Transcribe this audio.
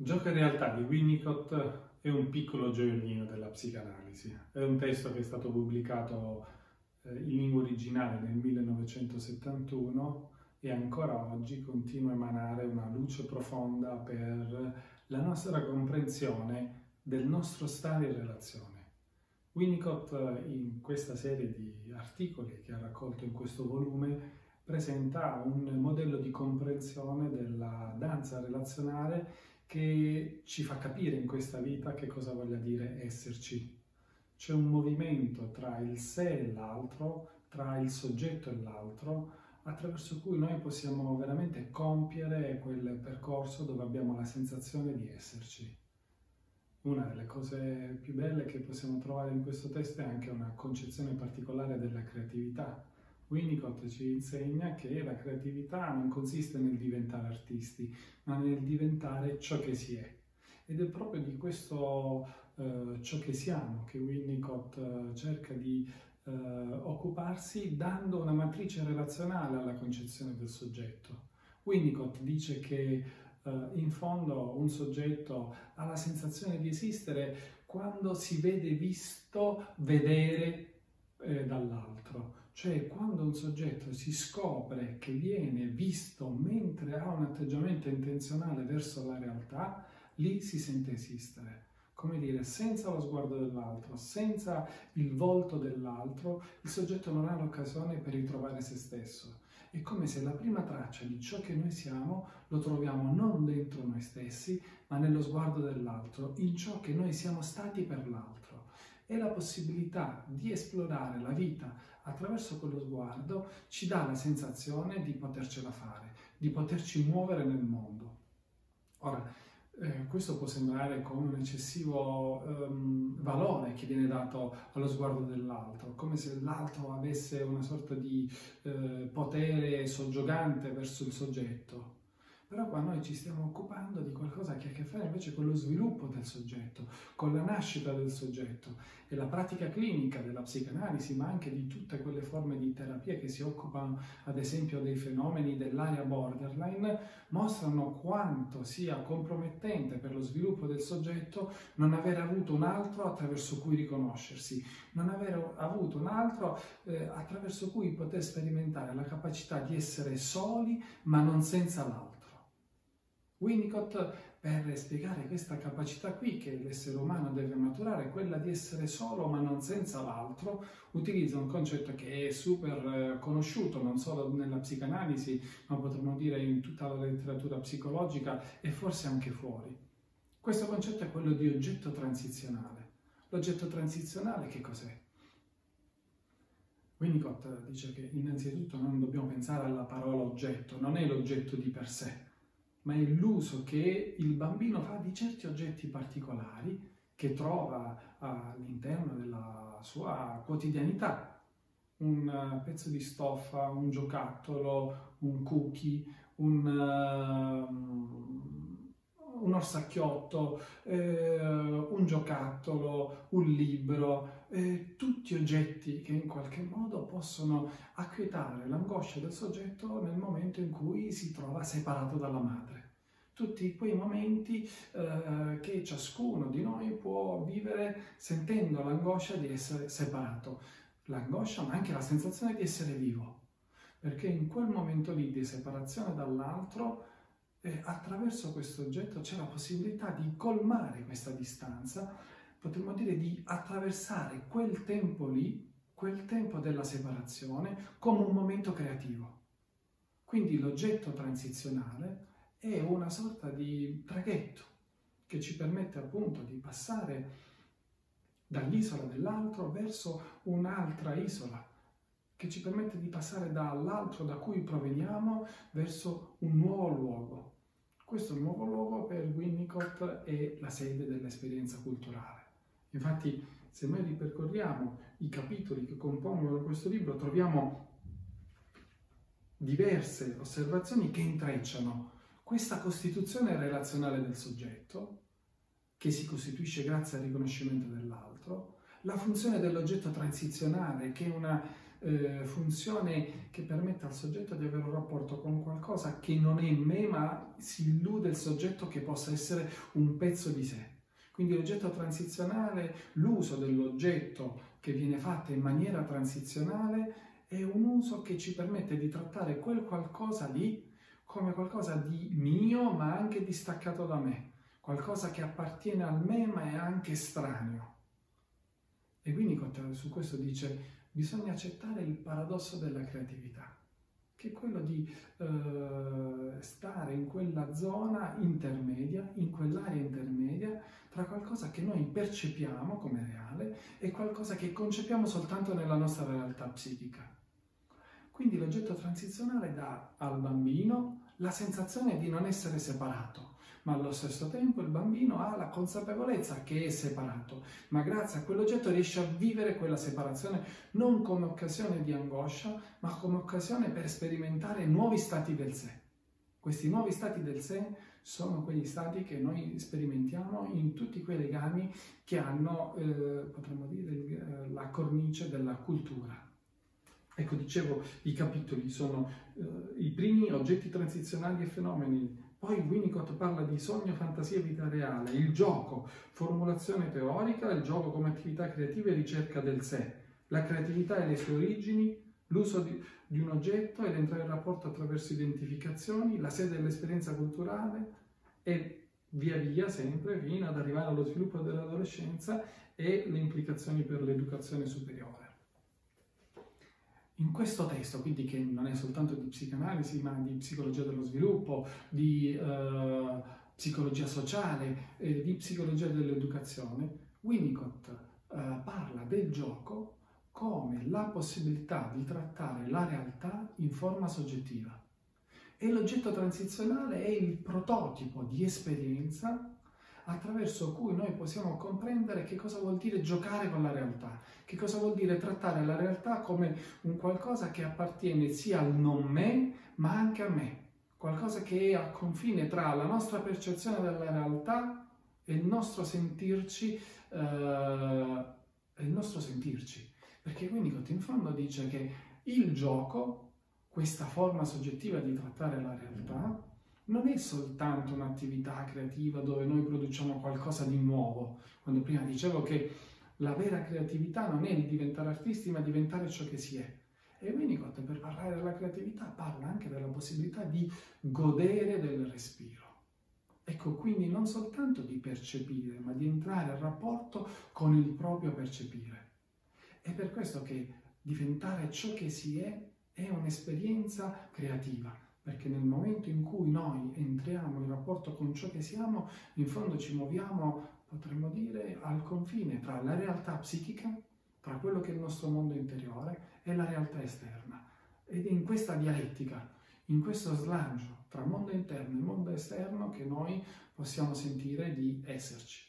Gioco in realtà di Winnicott è un piccolo gioiellino della psicanalisi. È un testo che è stato pubblicato eh, in lingua originale nel 1971 e ancora oggi continua a emanare una luce profonda per la nostra comprensione del nostro stare in relazione. Winnicott in questa serie di articoli che ha raccolto in questo volume presenta un modello di comprensione della danza relazionale che ci fa capire in questa vita che cosa voglia dire esserci. C'è un movimento tra il sé e l'altro, tra il soggetto e l'altro, attraverso cui noi possiamo veramente compiere quel percorso dove abbiamo la sensazione di esserci. Una delle cose più belle che possiamo trovare in questo testo è anche una concezione particolare della creatività Winnicott ci insegna che la creatività non consiste nel diventare artisti, ma nel diventare ciò che si è. Ed è proprio di questo eh, ciò che siamo che Winnicott eh, cerca di eh, occuparsi dando una matrice relazionale alla concezione del soggetto. Winnicott dice che eh, in fondo un soggetto ha la sensazione di esistere quando si vede visto vedere eh, dall'altro cioè quando un soggetto si scopre che viene visto mentre ha un atteggiamento intenzionale verso la realtà, lì si sente esistere. Come dire, senza lo sguardo dell'altro, senza il volto dell'altro, il soggetto non ha l'occasione per ritrovare se stesso. È come se la prima traccia di ciò che noi siamo lo troviamo non dentro noi stessi, ma nello sguardo dell'altro, in ciò che noi siamo stati per l'altro. E la possibilità di esplorare la vita attraverso quello sguardo ci dà la sensazione di potercela fare, di poterci muovere nel mondo. Ora, eh, questo può sembrare come un eccessivo um, valore che viene dato allo sguardo dell'altro, come se l'altro avesse una sorta di eh, potere soggiogante verso il soggetto. Però qua noi ci stiamo occupando di qualcosa che ha a che fare invece con lo sviluppo del soggetto, con la nascita del soggetto e la pratica clinica della psicanalisi, ma anche di tutte quelle forme di terapia che si occupano ad esempio dei fenomeni dell'area borderline, mostrano quanto sia compromettente per lo sviluppo del soggetto non aver avuto un altro attraverso cui riconoscersi, non aver avuto un altro eh, attraverso cui poter sperimentare la capacità di essere soli ma non senza l'altro. Winnicott, per spiegare questa capacità qui che l'essere umano deve maturare, quella di essere solo ma non senza l'altro, utilizza un concetto che è super eh, conosciuto non solo nella psicanalisi, ma potremmo dire in tutta la letteratura psicologica e forse anche fuori. Questo concetto è quello di oggetto transizionale. L'oggetto transizionale che cos'è? Winnicott dice che innanzitutto non dobbiamo pensare alla parola oggetto, non è l'oggetto di per sé, ma è l'uso che il bambino fa di certi oggetti particolari che trova all'interno della sua quotidianità. Un eh, pezzo di stoffa, un giocattolo, un cookie, un, uh, un orsacchiotto, eh, un giocattolo, un libro, eh, tutti oggetti che in qualche modo possono acquietare l'angoscia del soggetto nel momento in cui si trova separato dalla madre. Tutti quei momenti eh, che ciascuno di noi può vivere sentendo l'angoscia di essere separato, l'angoscia ma anche la sensazione di essere vivo, perché in quel momento lì di separazione dall'altro, eh, attraverso questo oggetto c'è la possibilità di colmare questa distanza, potremmo dire di attraversare quel tempo lì, quel tempo della separazione, come un momento creativo. Quindi l'oggetto transizionale è una sorta di traghetto che ci permette appunto di passare dall'isola dell'altro verso un'altra isola, che ci permette di passare dall'altro da cui proveniamo verso un nuovo luogo. Questo nuovo luogo per Winnicott è la sede dell'esperienza culturale. Infatti, se noi ripercorriamo i capitoli che compongono questo libro, troviamo diverse osservazioni che intrecciano questa costituzione relazionale del soggetto, che si costituisce grazie al riconoscimento dell'altro, la funzione dell'oggetto transizionale, che è una eh, funzione che permette al soggetto di avere un rapporto con qualcosa che non è me, ma si illude il soggetto che possa essere un pezzo di sé. Quindi l'oggetto transizionale, l'uso dell'oggetto che viene fatto in maniera transizionale è un uso che ci permette di trattare quel qualcosa lì come qualcosa di mio ma anche distaccato da me, qualcosa che appartiene a me ma è anche estraneo. E quindi su questo dice bisogna accettare il paradosso della creatività, che è quello di eh, stare in quella zona intermedia, in quell'area intermedia, tra qualcosa che noi percepiamo come reale e qualcosa che concepiamo soltanto nella nostra realtà psichica. Quindi l'oggetto transizionale dà al bambino la sensazione di non essere separato, ma allo stesso tempo il bambino ha la consapevolezza che è separato, ma grazie a quell'oggetto riesce a vivere quella separazione non come occasione di angoscia, ma come occasione per sperimentare nuovi stati del sé. Questi nuovi stati del sé sono quegli stati che noi sperimentiamo in tutti quei legami che hanno, eh, potremmo dire, eh, la cornice della cultura. Ecco, dicevo, i capitoli sono eh, i primi oggetti transizionali e fenomeni poi Winnicott parla di sogno, fantasia, vita reale, il gioco, formulazione teorica, il gioco come attività creativa e ricerca del sé, la creatività e le sue origini, l'uso di, di un oggetto ed entrare in rapporto attraverso identificazioni, la sede dell'esperienza culturale e via via sempre fino ad arrivare allo sviluppo dell'adolescenza e le implicazioni per l'educazione superiore. In questo testo, quindi che non è soltanto di psicanalisi, ma di psicologia dello sviluppo, di eh, psicologia sociale e di psicologia dell'educazione, Winnicott eh, parla del gioco come la possibilità di trattare la realtà in forma soggettiva. E l'oggetto transizionale è il prototipo di esperienza attraverso cui noi possiamo comprendere che cosa vuol dire giocare con la realtà, che cosa vuol dire trattare la realtà come un qualcosa che appartiene sia al non me, ma anche a me, qualcosa che è a confine tra la nostra percezione della realtà e il nostro sentirci, eh, il nostro sentirci. Perché Winnicott in fondo dice che il gioco, questa forma soggettiva di trattare la realtà, non è soltanto un'attività creativa dove noi produciamo qualcosa di nuovo. Quando prima dicevo che la vera creatività non è il diventare artisti, ma diventare ciò che si è. E Winnicott, per parlare della creatività, parla anche della possibilità di godere del respiro. Ecco, quindi non soltanto di percepire, ma di entrare a rapporto con il proprio percepire. È per questo che diventare ciò che si è è un'esperienza creativa perché nel momento in cui noi entriamo in rapporto con ciò che siamo, in fondo ci muoviamo, potremmo dire, al confine tra la realtà psichica, tra quello che è il nostro mondo interiore e la realtà esterna. Ed è in questa dialettica, in questo slancio tra mondo interno e mondo esterno che noi possiamo sentire di esserci.